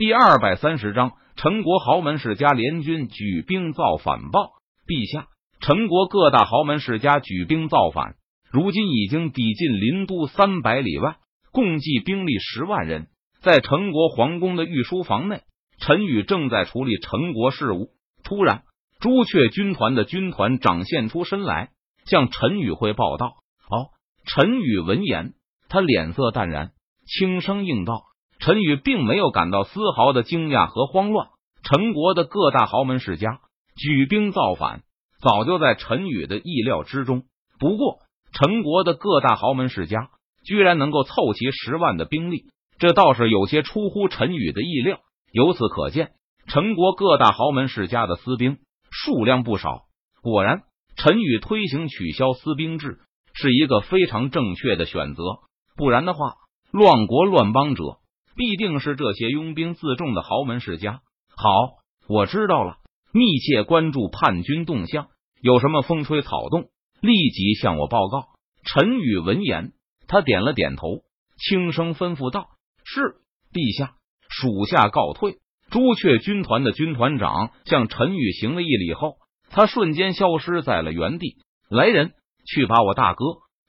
第二百三十章，陈国豪门世家联军举兵造反报。陛下，陈国各大豪门世家举兵造反，如今已经抵近临都三百里外，共计兵力十万人。在陈国皇宫的御书房内，陈宇正在处理陈国事务。突然，朱雀军团的军团长现出身来，向陈宇汇报道：“哦。”陈宇闻言，他脸色淡然，轻声应道：“陈宇并没有感到丝毫的惊讶和慌乱。陈国的各大豪门世家举兵造反，早就在陈宇的意料之中。不过，陈国的各大豪门世家居然能够凑齐十万的兵力，这倒是有些出乎陈宇的意料。由此可见，陈国各大豪门世家的私兵数量不少。果然，陈宇推行取消私兵制。”是一个非常正确的选择，不然的话，乱国乱邦者必定是这些拥兵自重的豪门世家。好，我知道了，密切关注叛军动向，有什么风吹草动，立即向我报告。陈宇闻言，他点了点头，轻声吩咐道：“是，陛下，属下告退。”朱雀军团的军团长向陈宇行了一礼后，他瞬间消失在了原地。来人。去把我大哥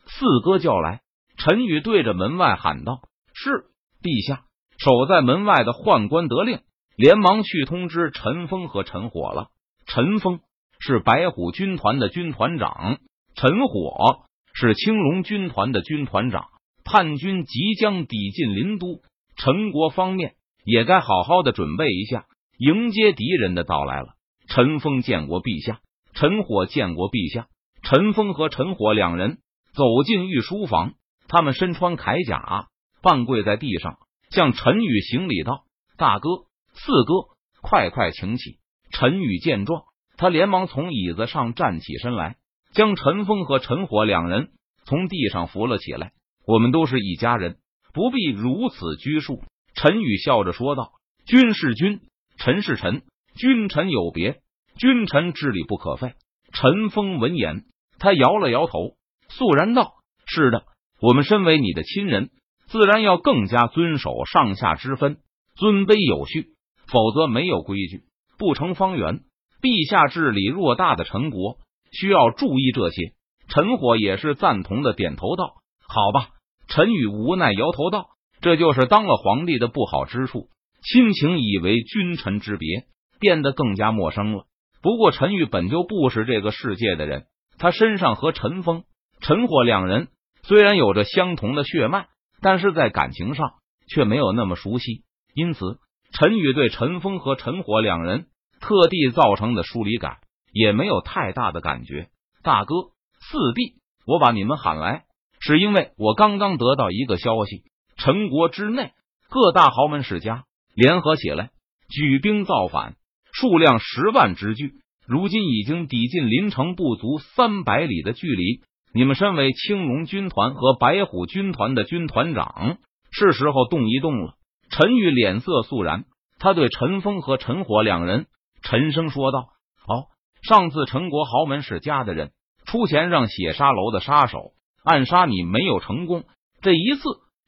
四哥叫来！陈宇对着门外喊道：“是，陛下。”守在门外的宦官得令，连忙去通知陈峰和陈火了。陈峰是白虎军团的军团长，陈火是青龙军团的军团长。叛军即将抵近临都，陈国方面也该好好的准备一下，迎接敌人的到来了。陈峰见过陛下，陈火见过陛下。陈峰和陈火两人走进御书房，他们身穿铠甲，半跪在地上，向陈宇行礼道：“大哥，四哥，快快请起。”陈宇见状，他连忙从椅子上站起身来，将陈峰和陈火两人从地上扶了起来。我们都是一家人，不必如此拘束。陈宇笑着说道：“君是君，臣是臣，君臣有别，君臣之礼不可废。”陈峰闻言。他摇了摇头，肃然道：“是的，我们身为你的亲人，自然要更加遵守上下之分，尊卑有序，否则没有规矩，不成方圆。陛下治理偌大的陈国，需要注意这些。”陈火也是赞同的，点头道：“好吧。”陈宇无奈摇头道：“这就是当了皇帝的不好之处，亲情以为君臣之别，变得更加陌生了。不过，陈宇本就不是这个世界的人。”他身上和陈峰、陈火两人虽然有着相同的血脉，但是在感情上却没有那么熟悉，因此陈宇对陈峰和陈火两人特地造成的疏离感也没有太大的感觉。大哥、四弟，我把你们喊来，是因为我刚刚得到一个消息：陈国之内各大豪门世家联合起来举兵造反，数量十万之巨。如今已经抵近临城不足三百里的距离，你们身为青龙军团和白虎军团的军团长，是时候动一动了。陈玉脸色肃然，他对陈峰和陈火两人沉声说道：“哦，上次陈国豪门世家的人出钱让血沙楼的杀手暗杀你，没有成功。这一次，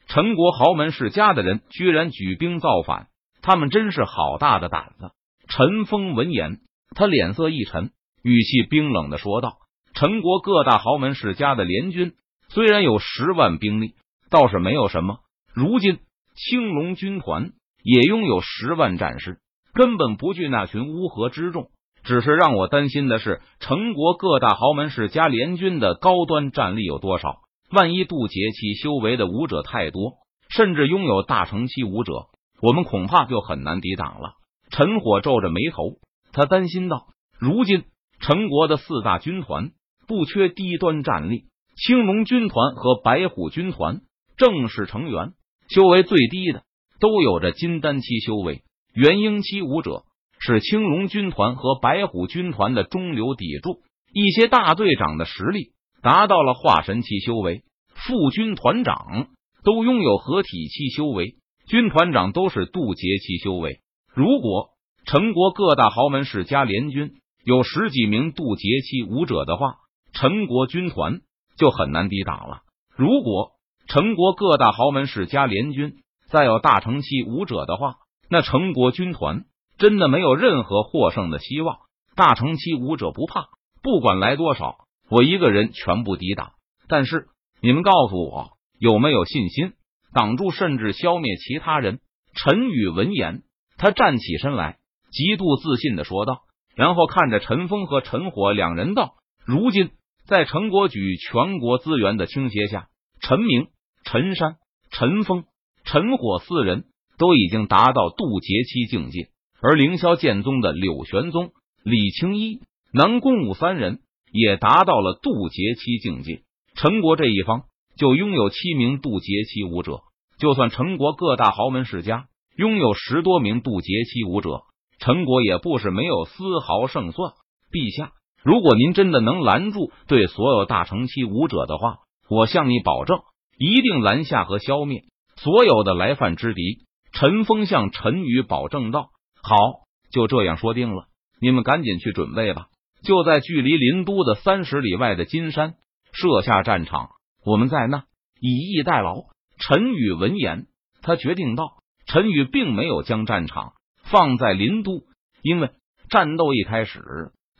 陈国豪门世家的人居然举兵造反，他们真是好大的胆子。”陈峰闻言。他脸色一沉，语气冰冷的说道：“陈国各大豪门世家的联军虽然有十万兵力，倒是没有什么。如今青龙军团也拥有十万战士，根本不惧那群乌合之众。只是让我担心的是，陈国各大豪门世家联军的高端战力有多少？万一渡劫期修为的武者太多，甚至拥有大成期武者，我们恐怕就很难抵挡了。”陈火皱着眉头。他担心道：“如今陈国的四大军团不缺低端战力，青龙军团和白虎军团正式成员，修为最低的都有着金丹期修为，元婴期武者是青龙军团和白虎军团的中流砥柱。一些大队长的实力达到了化神期修为，副军团长都拥有合体期修为，军团长都是渡劫期修为。如果……”陈国各大豪门世家联军有十几名渡劫期武者的话，陈国军团就很难抵挡了。如果陈国各大豪门世家联军再有大成期武者的话，那陈国军团真的没有任何获胜的希望。大成期武者不怕，不管来多少，我一个人全部抵挡。但是你们告诉我，有没有信心挡住甚至消灭其他人？陈宇闻言，他站起身来，极度自信的说道，然后看着陈峰和陈火两人道：“如今在陈国举全国资源的倾斜下，陈明、陈山、陈峰、陈火四人都已经达到渡劫期境界，而凌霄剑宗的柳玄宗。”李青衣、南宫武三人也达到了渡劫期境界。陈国这一方就拥有七名渡劫期武者，就算陈国各大豪门世家拥有十多名渡劫期武者，陈国也不是没有丝毫胜算。陛下，如果您真的能拦住对所有大成期武者的话，我向你保证，一定拦下和消灭所有的来犯之敌。陈峰向陈宇保证道：“好，就这样说定了。”你们赶紧去准备吧！就在距离林都的三十里外的金山设下战场，我们在那以逸待劳。陈宇闻言，他决定道：“陈宇并没有将战场放在林都，因为战斗一开始，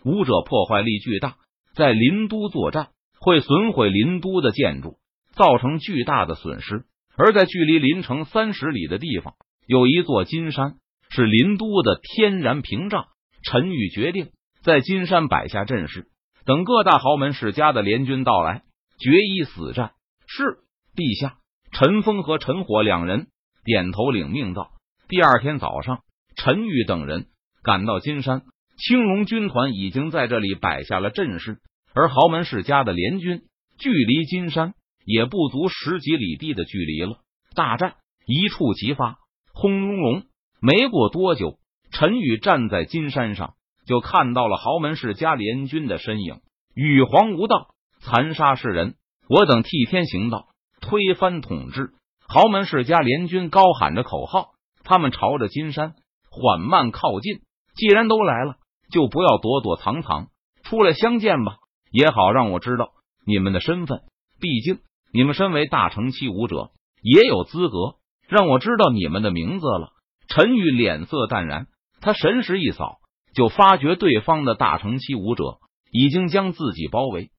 武者破坏力巨大，在林都作战会损毁林都的建筑，造成巨大的损失。而在距离林城三十里的地方，有一座金山，是林都的天然屏障。”陈宇决定在金山摆下阵势，等各大豪门世家的联军到来，决一死战。是陛下。陈峰和陈火两人点头领命道。第二天早上，陈宇等人赶到金山，青龙军团已经在这里摆下了阵势，而豪门世家的联军距离金山也不足十几里地的距离了。大战一触即发，轰隆隆！没过多久。陈宇站在金山上，就看到了豪门世家联军的身影。羽皇无道，残杀世人，我等替天行道，推翻统治。豪门世家联军高喊着口号，他们朝着金山缓慢靠近。既然都来了，就不要躲躲藏藏，出来相见吧，也好让我知道你们的身份。毕竟你们身为大成期武者，也有资格让我知道你们的名字了。陈宇脸色淡然。他神识一扫，就发觉对方的大成期武者已经将自己包围。